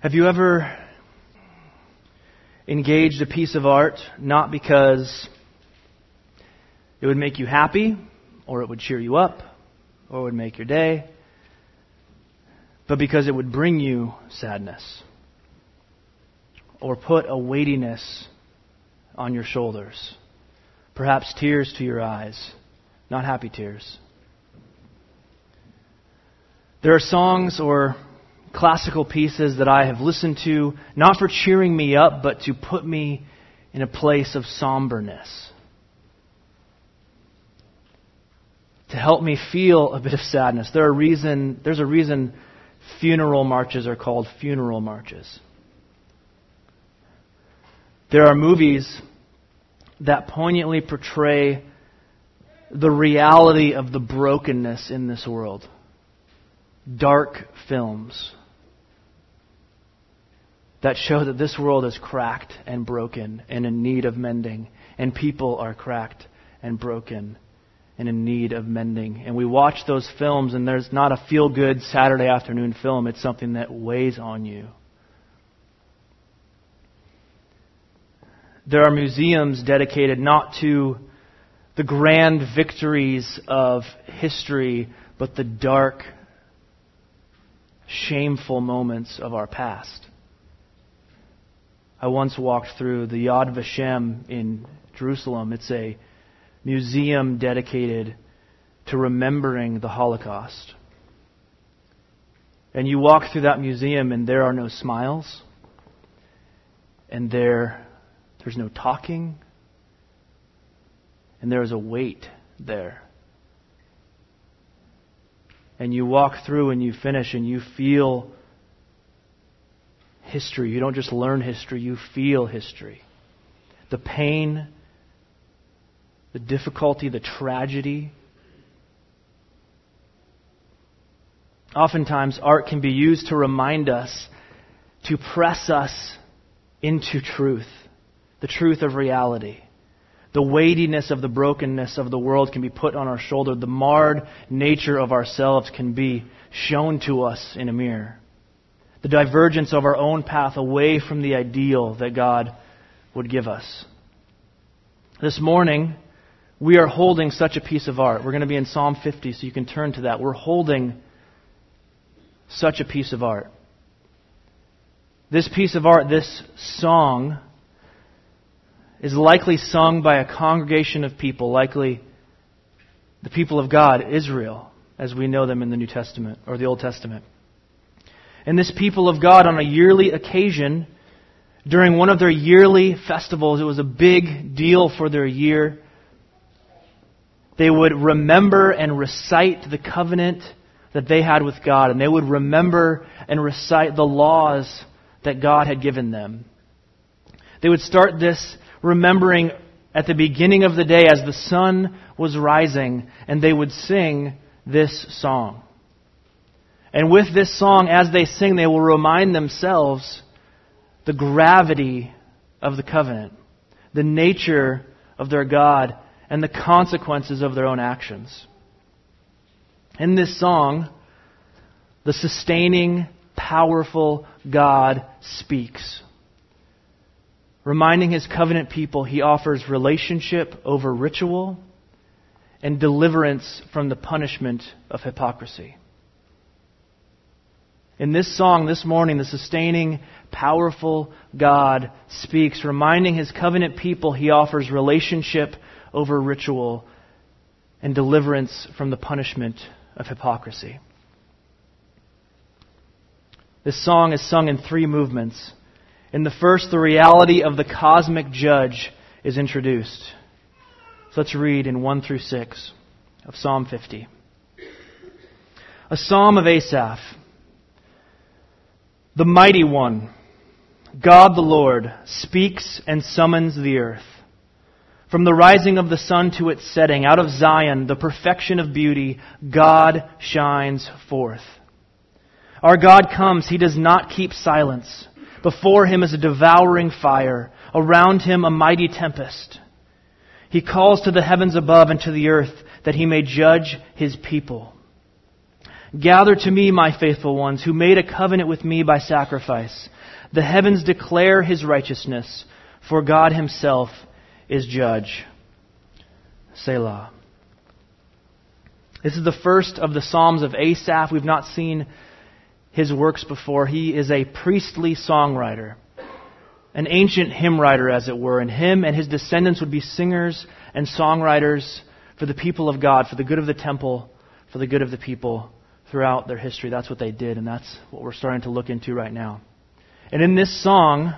Have you ever engaged a piece of art not because it would make you happy or it would cheer you up or it would make your day, but because it would bring you sadness or put a weightiness on your shoulders, perhaps tears to your eyes, not happy tears. There are songs or classical pieces that I have listened to, not for cheering me up, but to put me in a place of somberness. To help me feel a bit of sadness. There are reason, there's a reason funeral marches are called funeral marches. There are movies that poignantly portray the reality of the brokenness in this world. Dark films that show that this world is cracked and broken and in need of mending, and people are cracked and broken and in need of mending. And we watch those films, and there's not a feel good Saturday afternoon film, it's something that weighs on you. There are museums dedicated not to the grand victories of history, but the dark, shameful moments of our past. I once walked through the Yad Vashem in Jerusalem. It's a museum dedicated to remembering the Holocaust. And you walk through that museum and there are no smiles. And there there's no talking. And there is a weight there. And you walk through and you finish and you feel history. You don't just learn history, you feel history. The pain, the difficulty, the tragedy. Oftentimes, art can be used to remind us, to press us into truth, the truth of reality. The weightiness of the brokenness of the world can be put on our shoulder. The marred nature of ourselves can be shown to us in a mirror the divergence of our own path away from the ideal that God would give us. This morning, we are holding such a piece of art. We're going to be in Psalm 50, so you can turn to that. We're holding such a piece of art. This piece of art, this song, is likely sung by a congregation of people, likely the people of God, Israel, as we know them in the New Testament or the Old Testament. And this people of God, on a yearly occasion, during one of their yearly festivals, it was a big deal for their year. They would remember and recite the covenant that they had with God, and they would remember and recite the laws that God had given them. They would start this remembering at the beginning of the day as the sun was rising, and they would sing this song. And with this song, as they sing, they will remind themselves the gravity of the covenant, the nature of their God, and the consequences of their own actions. In this song, the sustaining, powerful God speaks. Reminding his covenant people, he offers relationship over ritual and deliverance from the punishment of hypocrisy. In this song this morning, the sustaining, powerful God speaks, reminding his covenant people he offers relationship over ritual and deliverance from the punishment of hypocrisy. This song is sung in three movements. In the first, the reality of the cosmic judge is introduced. So let's read in 1 through 6 of Psalm 50. A psalm of Asaph the mighty one, God the Lord, speaks and summons the earth. From the rising of the sun to its setting, out of Zion, the perfection of beauty, God shines forth. Our God comes, He does not keep silence. Before Him is a devouring fire, around Him a mighty tempest. He calls to the heavens above and to the earth that He may judge His people. Gather to me, my faithful ones, who made a covenant with me by sacrifice. The heavens declare his righteousness, for God himself is judge. Selah. This is the first of the Psalms of Asaph. We've not seen his works before. He is a priestly songwriter, an ancient hymn writer, as it were, and him and his descendants would be singers and songwriters for the people of God, for the good of the temple, for the good of the people throughout their history. That's what they did, and that's what we're starting to look into right now. And in this song,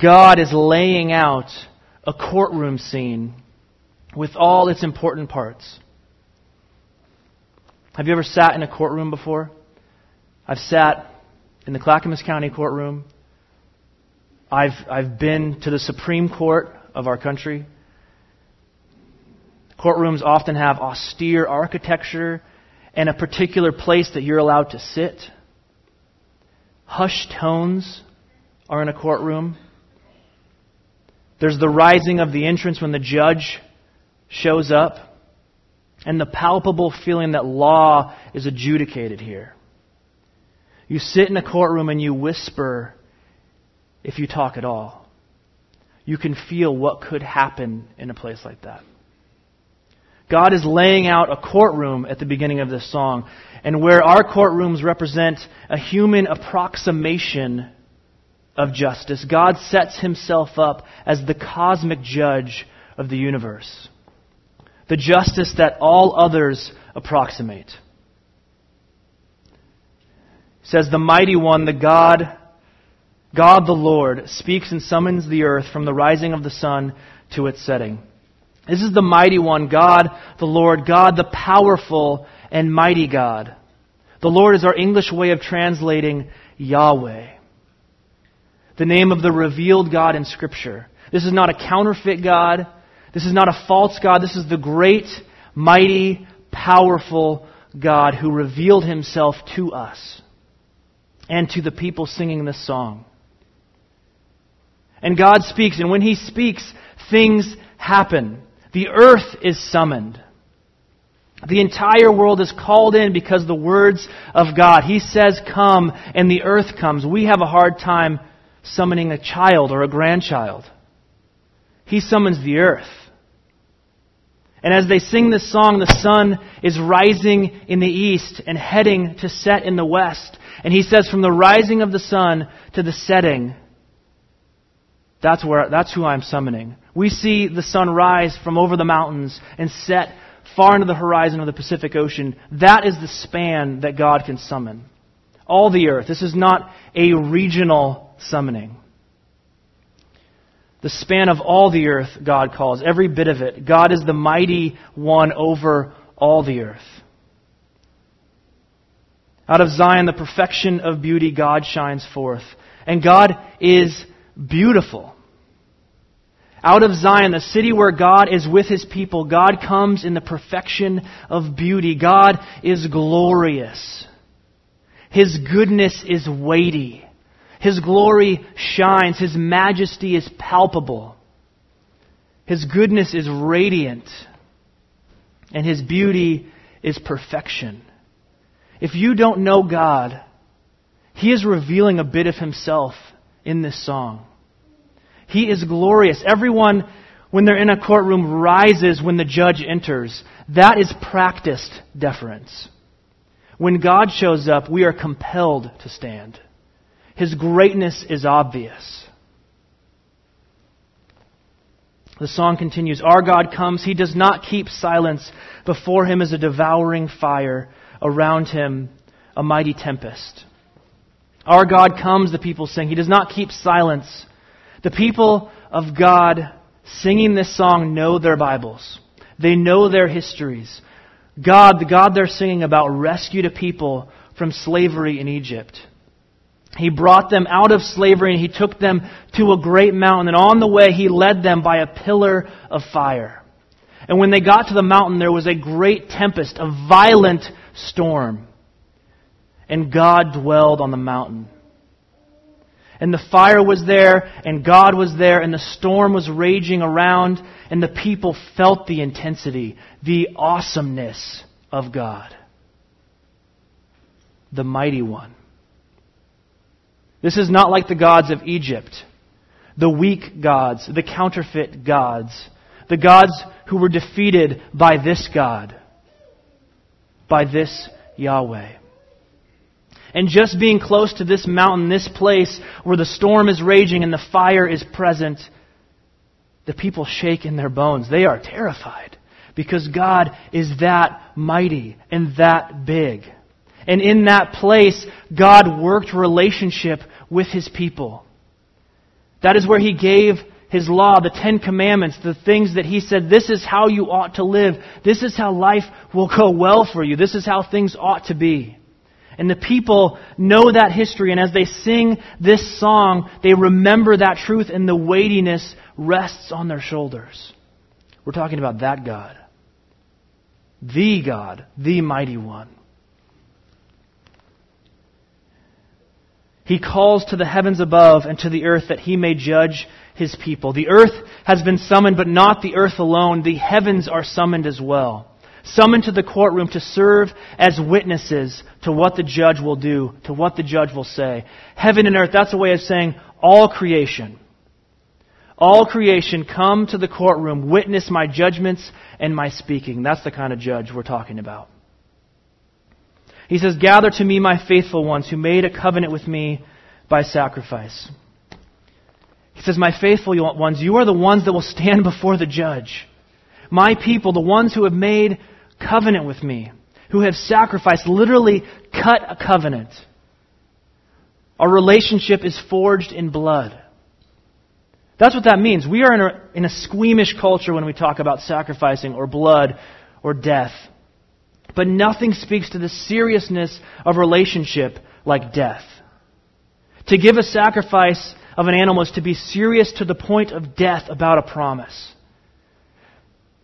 God is laying out a courtroom scene with all its important parts. Have you ever sat in a courtroom before? I've sat in the Clackamas County courtroom. I've, I've been to the Supreme Court of our country. Courtrooms often have austere architecture and a particular place that you're allowed to sit. Hushed tones are in a courtroom. There's the rising of the entrance when the judge shows up, and the palpable feeling that law is adjudicated here. You sit in a courtroom and you whisper if you talk at all. You can feel what could happen in a place like that. God is laying out a courtroom at the beginning of this song. And where our courtrooms represent a human approximation of justice, God sets himself up as the cosmic judge of the universe. The justice that all others approximate. says, The mighty one, the God, God the Lord, speaks and summons the earth from the rising of the sun to its setting. This is the mighty one, God the Lord, God the powerful and mighty God. The Lord is our English way of translating Yahweh, the name of the revealed God in Scripture. This is not a counterfeit God. This is not a false God. This is the great, mighty, powerful God who revealed himself to us and to the people singing this song. And God speaks, and when He speaks, things happen. The earth is summoned. The entire world is called in because the words of God. He says, come, and the earth comes. We have a hard time summoning a child or a grandchild. He summons the earth. And as they sing this song, the sun is rising in the east and heading to set in the west. And he says, from the rising of the sun to the setting, that's where, that's who I'm summoning. We see the sun rise from over the mountains and set far into the horizon of the Pacific Ocean. That is the span that God can summon. All the earth. This is not a regional summoning. The span of all the earth, God calls, every bit of it. God is the mighty one over all the earth. Out of Zion, the perfection of beauty, God shines forth. And God is beautiful. Out of Zion, the city where God is with his people, God comes in the perfection of beauty. God is glorious. His goodness is weighty. His glory shines. His majesty is palpable. His goodness is radiant. And his beauty is perfection. If you don't know God, he is revealing a bit of himself in this song. He is glorious. Everyone, when they're in a courtroom, rises when the judge enters. That is practiced deference. When God shows up, we are compelled to stand. His greatness is obvious. The song continues Our God comes. He does not keep silence. Before him is a devouring fire. Around him, a mighty tempest. Our God comes, the people sing. He does not keep silence. The people of God singing this song know their Bibles. They know their histories. God, the God they're singing about, rescued a people from slavery in Egypt. He brought them out of slavery and he took them to a great mountain. And on the way, he led them by a pillar of fire. And when they got to the mountain, there was a great tempest, a violent storm. And God dwelled on the mountain and the fire was there, and God was there, and the storm was raging around, and the people felt the intensity, the awesomeness of God. the mighty one. This is not like the gods of Egypt, the weak gods, the counterfeit gods, the gods who were defeated by this God, by this Yahweh. And just being close to this mountain, this place where the storm is raging and the fire is present, the people shake in their bones. They are terrified because God is that mighty and that big. And in that place, God worked relationship with his people. That is where he gave his law, the Ten Commandments, the things that he said, this is how you ought to live. This is how life will go well for you. This is how things ought to be. And the people know that history, and as they sing this song, they remember that truth, and the weightiness rests on their shoulders. We're talking about that God. The God, the mighty one. He calls to the heavens above and to the earth that he may judge his people. The earth has been summoned, but not the earth alone. The heavens are summoned as well. Summoned to the courtroom to serve as witnesses to what the judge will do, to what the judge will say. Heaven and earth, that's a way of saying all creation. All creation come to the courtroom, witness my judgments and my speaking. That's the kind of judge we're talking about. He says, Gather to me my faithful ones who made a covenant with me by sacrifice. He says, My faithful ones, you are the ones that will stand before the judge. My people, the ones who have made covenant with me, who have sacrificed, literally cut a covenant. Our relationship is forged in blood. That's what that means. We are in a, in a squeamish culture when we talk about sacrificing or blood or death. But nothing speaks to the seriousness of relationship like death. To give a sacrifice of an animal is to be serious to the point of death about a promise.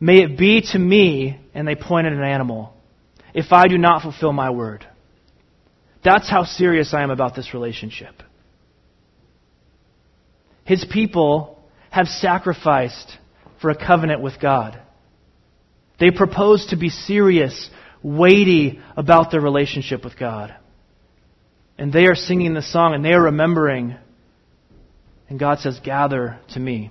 May it be to me, and they point at an animal, if I do not fulfill my word. That's how serious I am about this relationship. His people have sacrificed for a covenant with God. They propose to be serious weighty about their relationship with God. And they are singing the song and they are remembering. And God says, Gather to me.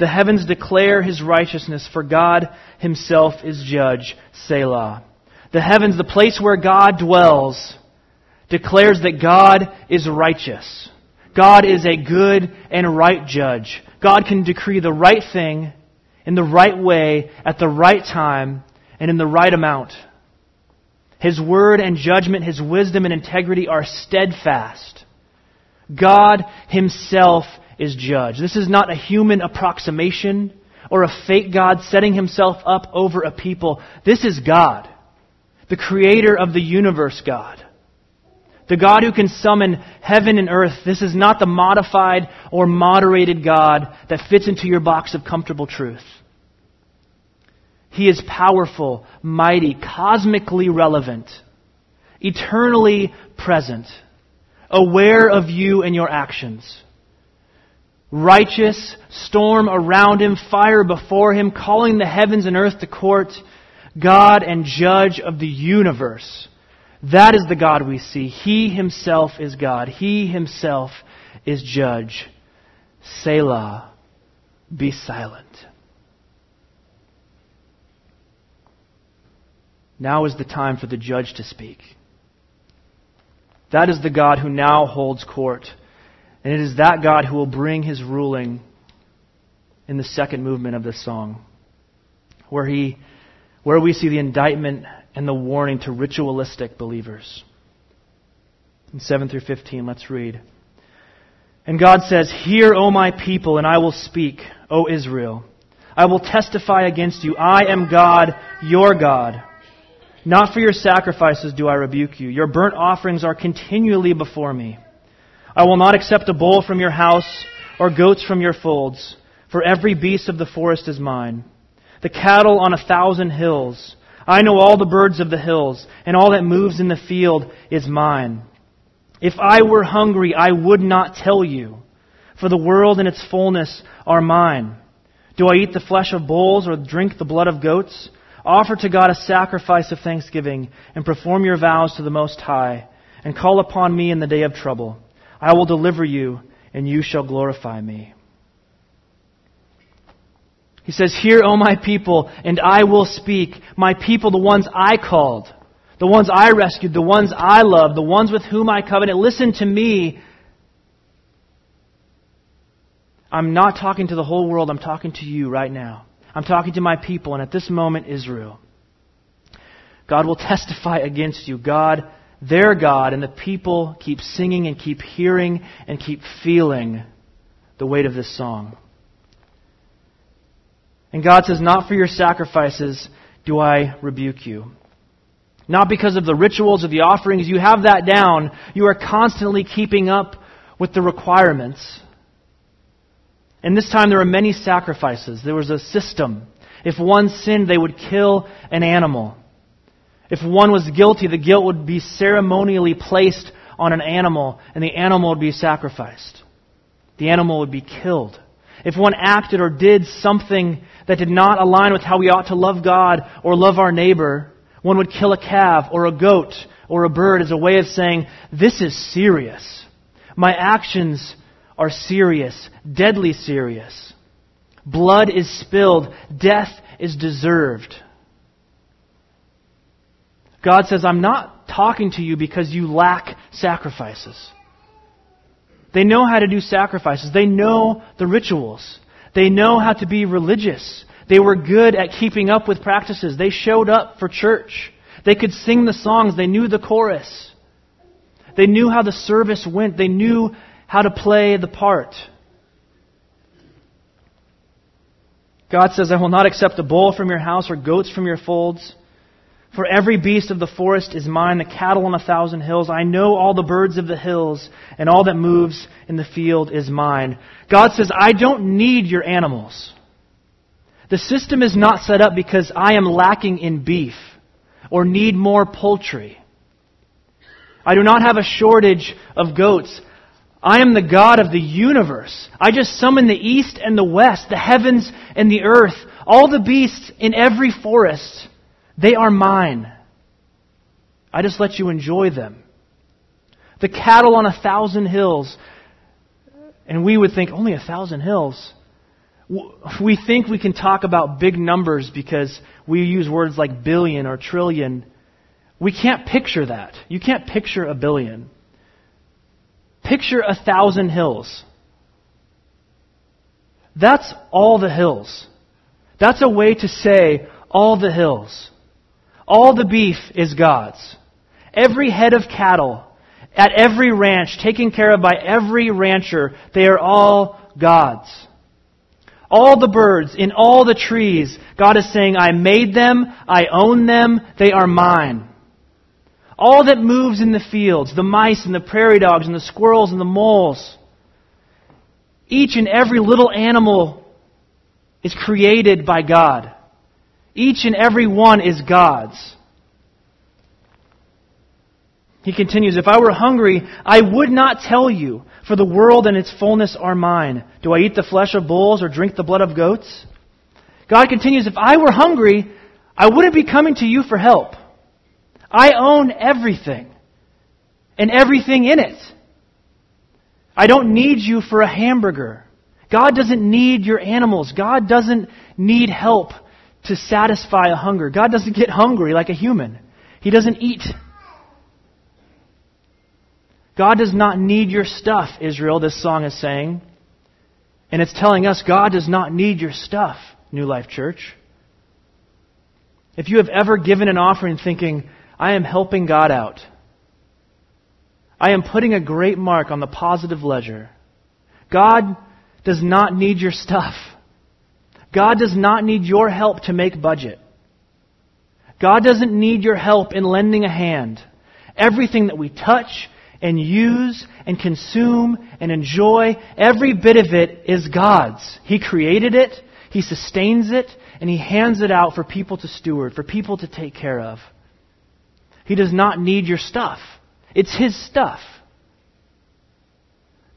The heavens declare his righteousness, for God himself is judge. Selah. The heavens, the place where God dwells, declares that God is righteous. God is a good and right judge. God can decree the right thing in the right way at the right time and in the right amount. His word and judgment, His wisdom and integrity are steadfast. God Himself is judge. This is not a human approximation or a fake God setting Himself up over a people. This is God, the creator of the universe God. The God who can summon heaven and earth. This is not the modified or moderated God that fits into your box of comfortable truth. He is powerful, mighty, cosmically relevant, eternally present, aware of you and your actions. Righteous, storm around him, fire before him, calling the heavens and earth to court, God and judge of the universe. That is the God we see. He himself is God. He himself is judge. Selah, be silent. Now is the time for the judge to speak. That is the God who now holds court. And it is that God who will bring his ruling in the second movement of this song, where, he, where we see the indictment and the warning to ritualistic believers. In 7 through 15, let's read. And God says, Hear, O my people, and I will speak, O Israel. I will testify against you. I am God, your God. Not for your sacrifices do I rebuke you. Your burnt offerings are continually before me. I will not accept a bull from your house or goats from your folds, for every beast of the forest is mine. The cattle on a thousand hills. I know all the birds of the hills, and all that moves in the field is mine. If I were hungry, I would not tell you, for the world and its fullness are mine. Do I eat the flesh of bulls or drink the blood of goats? Offer to God a sacrifice of thanksgiving and perform your vows to the Most High and call upon me in the day of trouble. I will deliver you and you shall glorify me. He says, Hear, O my people, and I will speak. My people, the ones I called, the ones I rescued, the ones I love, the ones with whom I covenant, listen to me. I'm not talking to the whole world, I'm talking to you right now. I'm talking to my people, and at this moment, Israel. God will testify against you. God, their God, and the people keep singing and keep hearing and keep feeling the weight of this song. And God says, Not for your sacrifices do I rebuke you. Not because of the rituals or the offerings. You have that down. You are constantly keeping up with the requirements. And this time there were many sacrifices. There was a system. If one sinned, they would kill an animal. If one was guilty, the guilt would be ceremonially placed on an animal, and the animal would be sacrificed. The animal would be killed. If one acted or did something that did not align with how we ought to love God or love our neighbor, one would kill a calf or a goat or a bird as a way of saying, This is serious. My actions are serious, deadly serious. Blood is spilled, death is deserved. God says, I'm not talking to you because you lack sacrifices. They know how to do sacrifices. They know the rituals. They know how to be religious. They were good at keeping up with practices. They showed up for church. They could sing the songs. They knew the chorus. They knew how the service went. They knew how to play the part. God says, I will not accept a bull from your house or goats from your folds. For every beast of the forest is mine, the cattle on a thousand hills. I know all the birds of the hills, and all that moves in the field is mine. God says, I don't need your animals. The system is not set up because I am lacking in beef or need more poultry. I do not have a shortage of goats. I am the God of the universe. I just summon the east and the west, the heavens and the earth, all the beasts in every forest. They are mine. I just let you enjoy them. The cattle on a thousand hills. And we would think, only a thousand hills. We think we can talk about big numbers because we use words like billion or trillion. We can't picture that. You can't picture a billion. Picture a thousand hills. That's all the hills. That's a way to say all the hills. All the beef is God's. Every head of cattle at every ranch, taken care of by every rancher, they are all God's. All the birds in all the trees, God is saying, I made them, I own them, they are mine. All that moves in the fields, the mice and the prairie dogs and the squirrels and the moles, each and every little animal is created by God. Each and every one is God's. He continues, If I were hungry, I would not tell you, for the world and its fullness are mine. Do I eat the flesh of bulls or drink the blood of goats? God continues, If I were hungry, I wouldn't be coming to you for help. I own everything and everything in it. I don't need you for a hamburger. God doesn't need your animals. God doesn't need help to satisfy a hunger. God doesn't get hungry like a human. He doesn't eat. God does not need your stuff, Israel, this song is saying. And it's telling us God does not need your stuff, New Life Church. If you have ever given an offering thinking, I am helping God out. I am putting a great mark on the positive ledger. God does not need your stuff. God does not need your help to make budget. God doesn't need your help in lending a hand. Everything that we touch and use and consume and enjoy, every bit of it is God's. He created it, He sustains it, and He hands it out for people to steward, for people to take care of. He does not need your stuff. It's His stuff.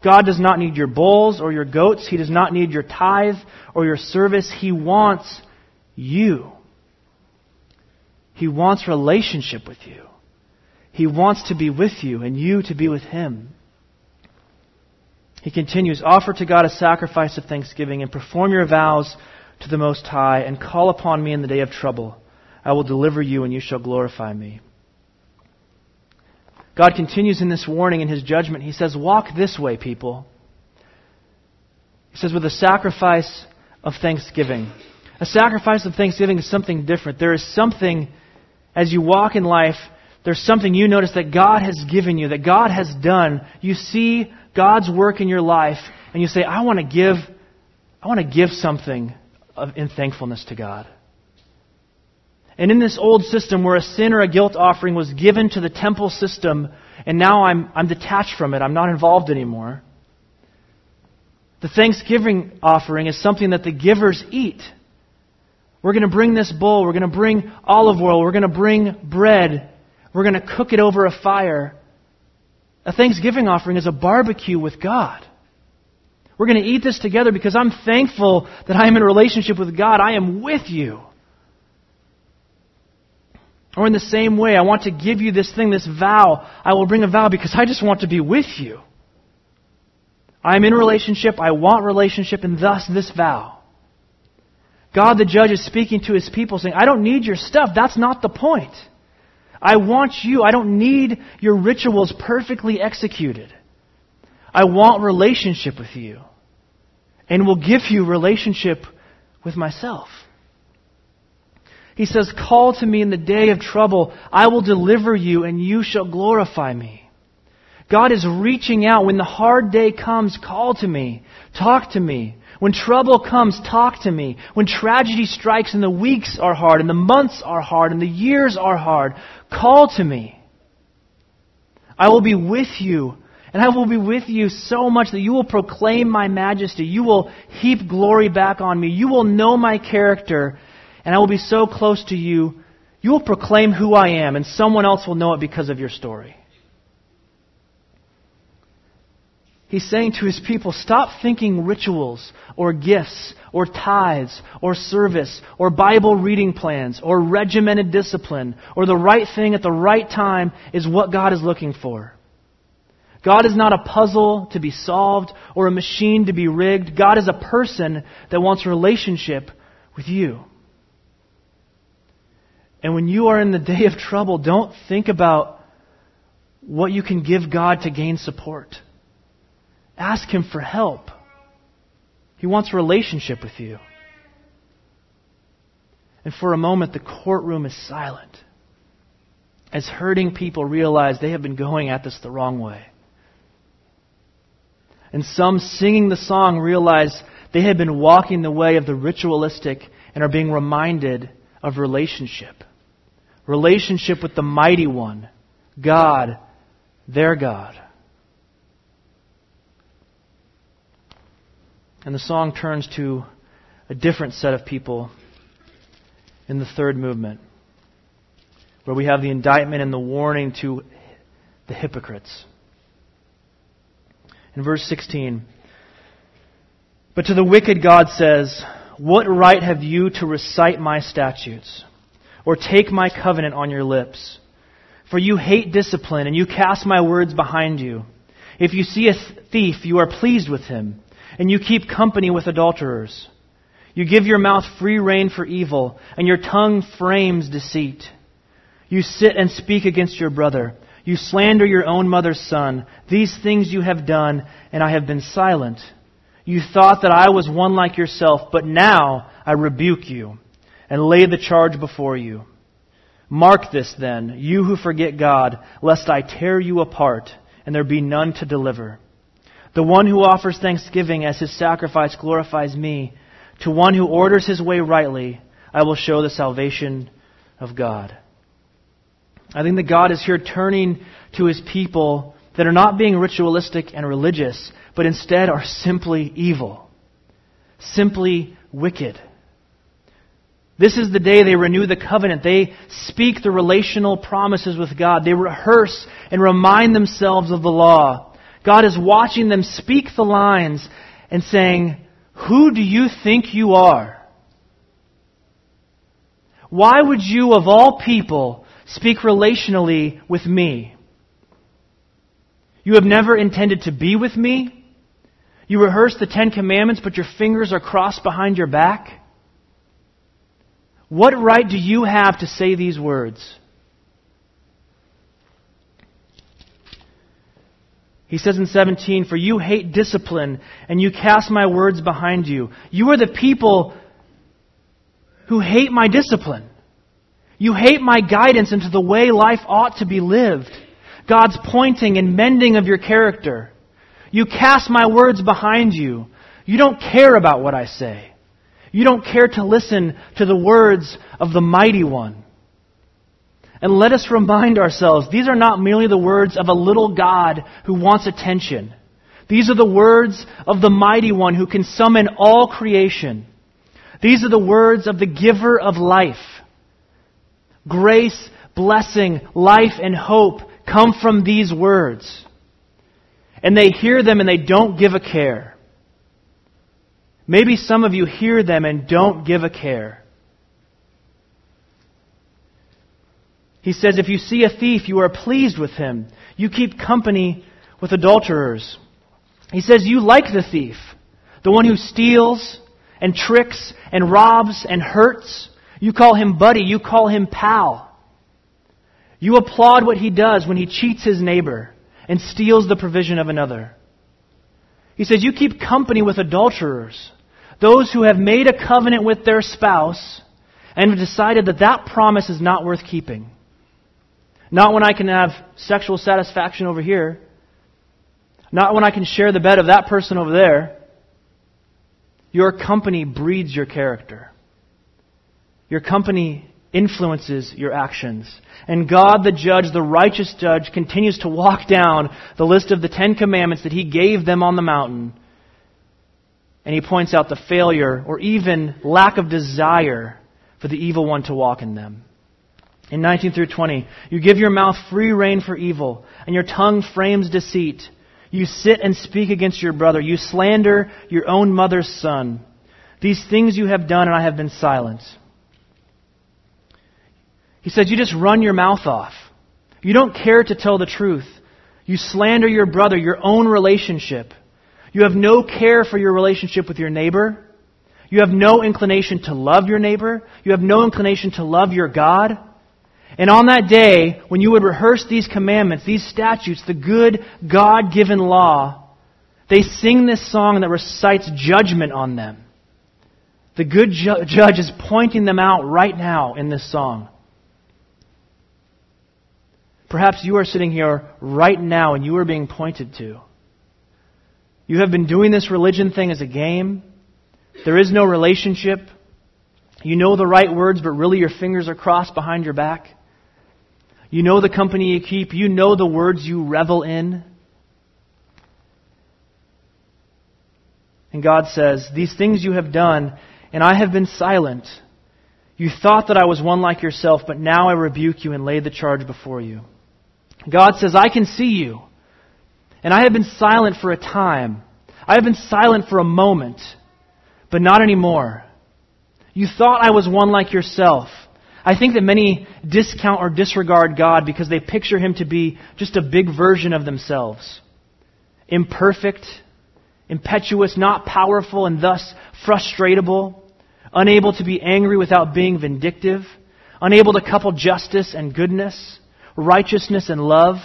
God does not need your bulls or your goats. He does not need your tithe or your service. He wants you. He wants relationship with you. He wants to be with you and you to be with Him. He continues, offer to God a sacrifice of thanksgiving and perform your vows to the Most High and call upon me in the day of trouble. I will deliver you and you shall glorify me. God continues in this warning in his judgment. He says, Walk this way, people. He says, with a sacrifice of thanksgiving. A sacrifice of thanksgiving is something different. There is something, as you walk in life, there's something you notice that God has given you, that God has done. You see God's work in your life, and you say, I want to give, I want to give something of, in thankfulness to God. And in this old system where a sin or a guilt offering was given to the temple system, and now I'm, I'm detached from it, I'm not involved anymore. The thanksgiving offering is something that the givers eat. We're going to bring this bowl, we're going to bring olive oil, we're going to bring bread, we're going to cook it over a fire. A thanksgiving offering is a barbecue with God. We're going to eat this together because I'm thankful that I am in relationship with God. I am with you. Or in the same way, I want to give you this thing, this vow. I will bring a vow because I just want to be with you. I am in relationship, I want relationship, and thus this vow. God the judge is speaking to his people saying, I don't need your stuff. That's not the point. I want you. I don't need your rituals perfectly executed. I want relationship with you. And will give you relationship with myself. He says, Call to me in the day of trouble. I will deliver you, and you shall glorify me. God is reaching out. When the hard day comes, call to me. Talk to me. When trouble comes, talk to me. When tragedy strikes and the weeks are hard, and the months are hard, and the years are hard, call to me. I will be with you, and I will be with you so much that you will proclaim my majesty. You will heap glory back on me. You will know my character, and I will be so close to you, you will proclaim who I am, and someone else will know it because of your story. He's saying to his people, stop thinking rituals or gifts or tithes or service or Bible reading plans or regimented discipline or the right thing at the right time is what God is looking for. God is not a puzzle to be solved or a machine to be rigged. God is a person that wants a relationship with you. And when you are in the day of trouble, don't think about what you can give God to gain support. Ask Him for help. He wants a relationship with you. And for a moment, the courtroom is silent as hurting people realize they have been going at this the wrong way. And some singing the song realize they have been walking the way of the ritualistic and are being reminded of relationship relationship with the mighty one, God, their God. And the song turns to a different set of people in the third movement, where we have the indictment and the warning to the hypocrites. In verse 16, but to the wicked God says, What right have you to recite my statutes? Or take my covenant on your lips. For you hate discipline, and you cast my words behind you. If you see a thief, you are pleased with him, and you keep company with adulterers. You give your mouth free rein for evil, and your tongue frames deceit. You sit and speak against your brother. You slander your own mother's son. These things you have done, and I have been silent. You thought that I was one like yourself, but now I rebuke you and lay the charge before you. Mark this then, you who forget God, lest I tear you apart and there be none to deliver. The one who offers thanksgiving as his sacrifice glorifies me. To one who orders his way rightly, I will show the salvation of God. I think that God is here turning to his people that are not being ritualistic and religious, but instead are simply evil, simply wicked. This is the day they renew the covenant. They speak the relational promises with God. They rehearse and remind themselves of the law. God is watching them speak the lines and saying, Who do you think you are? Why would you, of all people, speak relationally with me? You have never intended to be with me? You rehearse the Ten Commandments, but your fingers are crossed behind your back? What right do you have to say these words? He says in 17, For you hate discipline, and you cast my words behind you. You are the people who hate my discipline. You hate my guidance into the way life ought to be lived. God's pointing and mending of your character. You cast my words behind you. You don't care about what I say. You don't care to listen to the words of the mighty one. And let us remind ourselves, these are not merely the words of a little God who wants attention. These are the words of the mighty one who can summon all creation. These are the words of the giver of life. Grace, blessing, life, and hope come from these words. And they hear them and they don't give a care. Maybe some of you hear them and don't give a care. He says, If you see a thief, you are pleased with him. You keep company with adulterers. He says, You like the thief, the one who steals and tricks and robs and hurts. You call him buddy. You call him pal. You applaud what he does when he cheats his neighbor and steals the provision of another. He says, You keep company with adulterers, those who have made a covenant with their spouse and have decided that that promise is not worth keeping. Not when I can have sexual satisfaction over here. Not when I can share the bed of that person over there. Your company breeds your character. Your company influences your actions. And God, the judge, the righteous judge, continues to walk down the list of the Ten Commandments that He gave them on the mountain. And He points out the failure or even lack of desire for the evil one to walk in them. In 19 through 20, you give your mouth free rein for evil, and your tongue frames deceit. You sit and speak against your brother. You slander your own mother's son. These things you have done, and I have been silent. He says, You just run your mouth off. You don't care to tell the truth. You slander your brother, your own relationship. You have no care for your relationship with your neighbor. You have no inclination to love your neighbor. You have no inclination to love your God. And on that day, when you would rehearse these commandments, these statutes, the good God given law, they sing this song that recites judgment on them. The good ju- judge is pointing them out right now in this song. Perhaps you are sitting here right now and you are being pointed to. You have been doing this religion thing as a game. There is no relationship. You know the right words, but really your fingers are crossed behind your back. You know the company you keep. You know the words you revel in. And God says, These things you have done, and I have been silent. You thought that I was one like yourself, but now I rebuke you and lay the charge before you. God says, I can see you. And I have been silent for a time. I have been silent for a moment, but not anymore. You thought I was one like yourself. I think that many discount or disregard God because they picture him to be just a big version of themselves. Imperfect, impetuous, not powerful, and thus frustratable, unable to be angry without being vindictive, unable to couple justice and goodness righteousness, and love.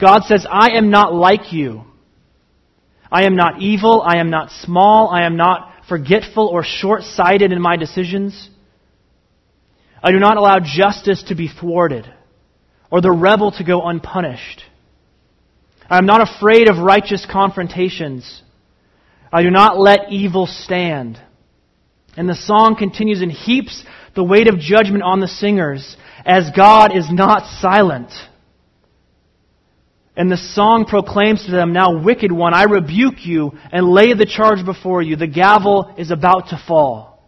God says, I am not like you. I am not evil. I am not small. I am not forgetful or short sighted in my decisions. I do not allow justice to be thwarted or the rebel to go unpunished. I am not afraid of righteous confrontations. I do not let evil stand. And the song continues and heaps the weight of judgment on the singers as God is not silent. And the song proclaims to them, Now, wicked one, I rebuke you and lay the charge before you. The gavel is about to fall.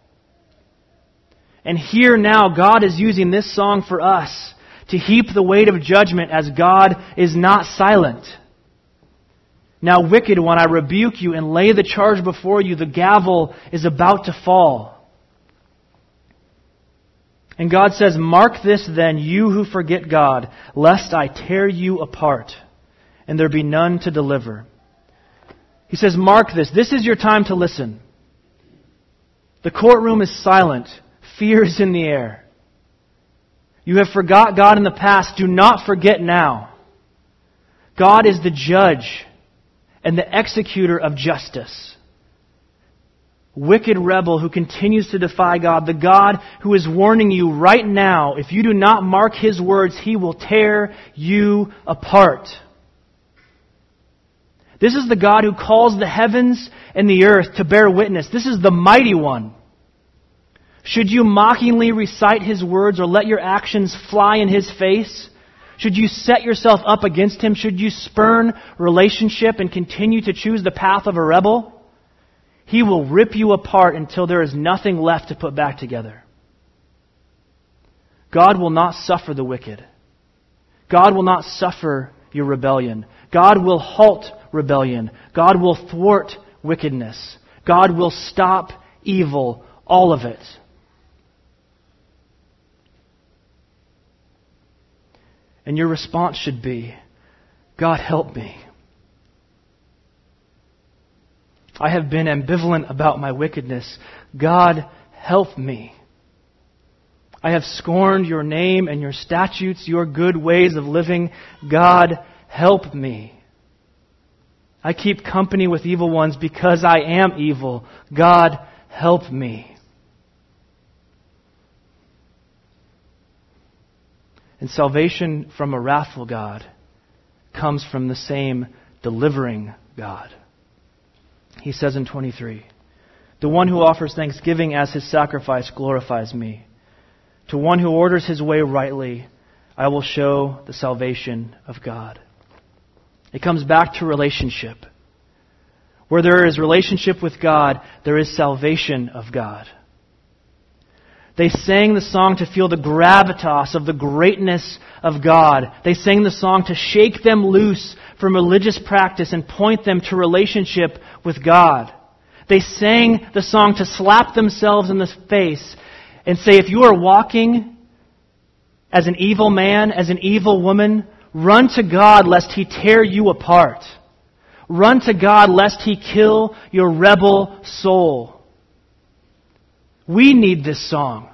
And here now, God is using this song for us to heap the weight of judgment as God is not silent. Now, wicked one, I rebuke you and lay the charge before you. The gavel is about to fall. And God says, Mark this then, you who forget God, lest I tear you apart, and there be none to deliver. He says, Mark this. This is your time to listen. The courtroom is silent. Fear is in the air. You have forgot God in the past. Do not forget now. God is the judge and the executor of justice wicked rebel who continues to defy God, the God who is warning you right now, if you do not mark his words, he will tear you apart. This is the God who calls the heavens and the earth to bear witness. This is the mighty one. Should you mockingly recite his words or let your actions fly in his face? Should you set yourself up against him? Should you spurn relationship and continue to choose the path of a rebel? He will rip you apart until there is nothing left to put back together. God will not suffer the wicked. God will not suffer your rebellion. God will halt rebellion. God will thwart wickedness. God will stop evil, all of it. And your response should be God, help me. I have been ambivalent about my wickedness. God, help me. I have scorned your name and your statutes, your good ways of living. God, help me. I keep company with evil ones because I am evil. God, help me. And salvation from a wrathful God comes from the same delivering God. He says in 23, The one who offers thanksgiving as his sacrifice glorifies me. To one who orders his way rightly, I will show the salvation of God. It comes back to relationship. Where there is relationship with God, there is salvation of God. They sang the song to feel the gravitas of the greatness of God. They sang the song to shake them loose from religious practice and point them to relationship with God. They sang the song to slap themselves in the face and say, if you are walking as an evil man, as an evil woman, run to God lest he tear you apart. Run to God lest he kill your rebel soul. We need this song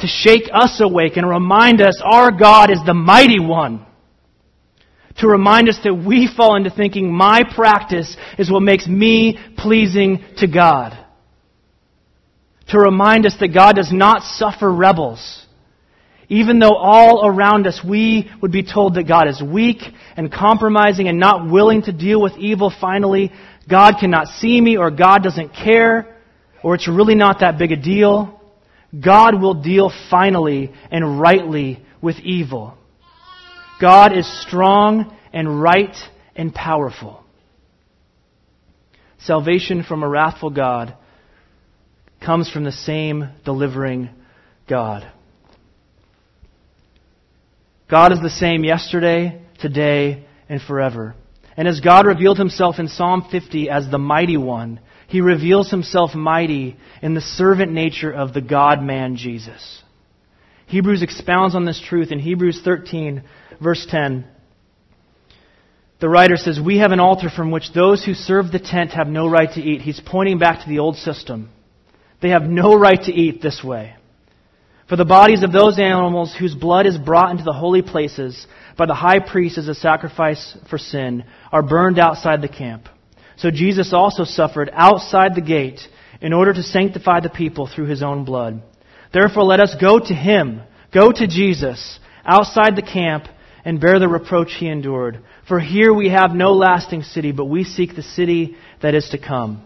to shake us awake and remind us our God is the mighty one. To remind us that we fall into thinking my practice is what makes me pleasing to God. To remind us that God does not suffer rebels. Even though all around us we would be told that God is weak and compromising and not willing to deal with evil finally, God cannot see me or God doesn't care or it's really not that big a deal. God will deal finally and rightly with evil. God is strong and right and powerful. Salvation from a wrathful God comes from the same delivering God. God is the same yesterday, today, and forever. And as God revealed himself in Psalm 50 as the mighty one, he reveals himself mighty in the servant nature of the God man Jesus. Hebrews expounds on this truth in Hebrews 13, verse 10. The writer says, We have an altar from which those who serve the tent have no right to eat. He's pointing back to the old system. They have no right to eat this way. For the bodies of those animals whose blood is brought into the holy places by the high priest as a sacrifice for sin are burned outside the camp. So Jesus also suffered outside the gate in order to sanctify the people through his own blood. Therefore, let us go to him, go to Jesus, outside the camp, and bear the reproach he endured. For here we have no lasting city, but we seek the city that is to come.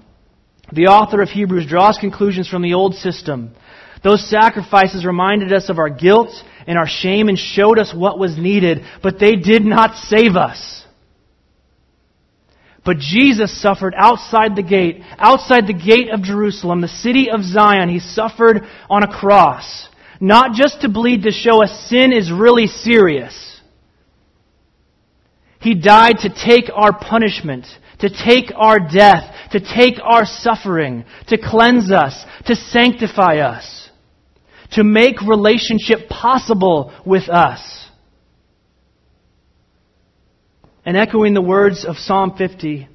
The author of Hebrews draws conclusions from the old system. Those sacrifices reminded us of our guilt and our shame and showed us what was needed, but they did not save us. But Jesus suffered outside the gate, outside the gate of Jerusalem, the city of Zion. He suffered on a cross. Not just to bleed to show us sin is really serious. He died to take our punishment, to take our death, to take our suffering, to cleanse us, to sanctify us, to make relationship possible with us. And echoing the words of Psalm 50,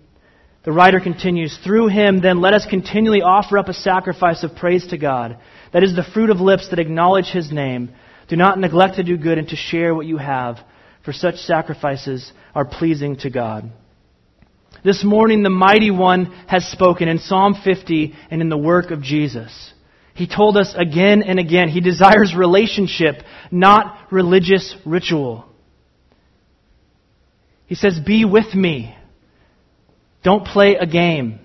the writer continues, Through him, then, let us continually offer up a sacrifice of praise to God. That is the fruit of lips that acknowledge his name. Do not neglect to do good and to share what you have, for such sacrifices are pleasing to God. This morning, the mighty one has spoken in Psalm 50 and in the work of Jesus. He told us again and again he desires relationship, not religious ritual. He says, Be with me. Don't play a game.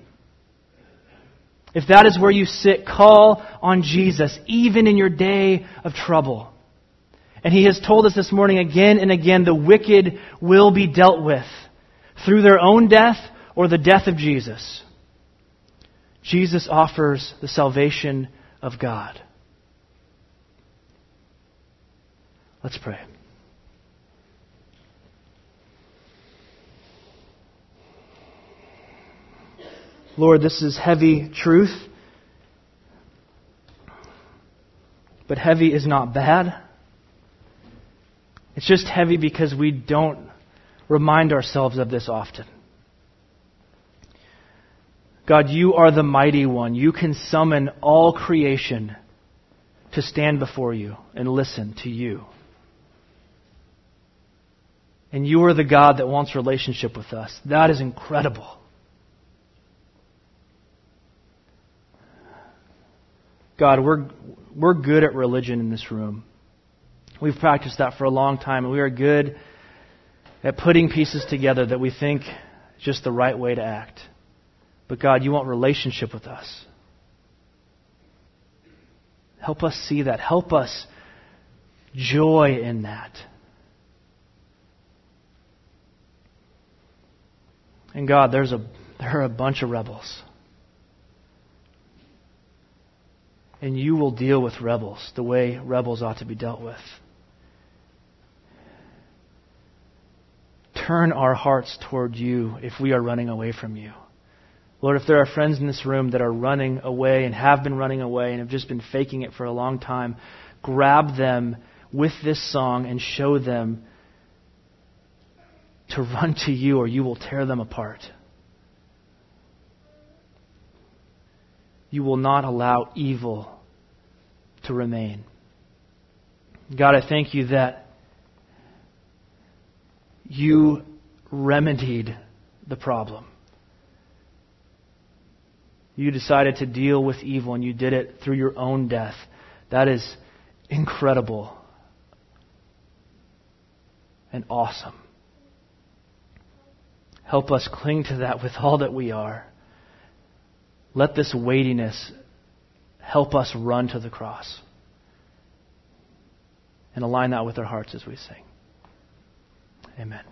If that is where you sit, call on Jesus, even in your day of trouble. And he has told us this morning again and again the wicked will be dealt with through their own death or the death of Jesus. Jesus offers the salvation of God. Let's pray. Lord, this is heavy truth. But heavy is not bad. It's just heavy because we don't remind ourselves of this often. God, you are the mighty one. You can summon all creation to stand before you and listen to you. And you are the God that wants relationship with us. That is incredible. God, we're, we're good at religion in this room. We've practiced that for a long time, and we are good at putting pieces together that we think just the right way to act. But God, you want relationship with us. Help us see that. Help us joy in that. And God, there's a, there are a bunch of rebels. And you will deal with rebels the way rebels ought to be dealt with. Turn our hearts toward you if we are running away from you. Lord, if there are friends in this room that are running away and have been running away and have just been faking it for a long time, grab them with this song and show them to run to you or you will tear them apart. You will not allow evil to remain. God, I thank you that you remedied the problem. You decided to deal with evil and you did it through your own death. That is incredible and awesome. Help us cling to that with all that we are. Let this weightiness help us run to the cross and align that with our hearts as we sing. Amen.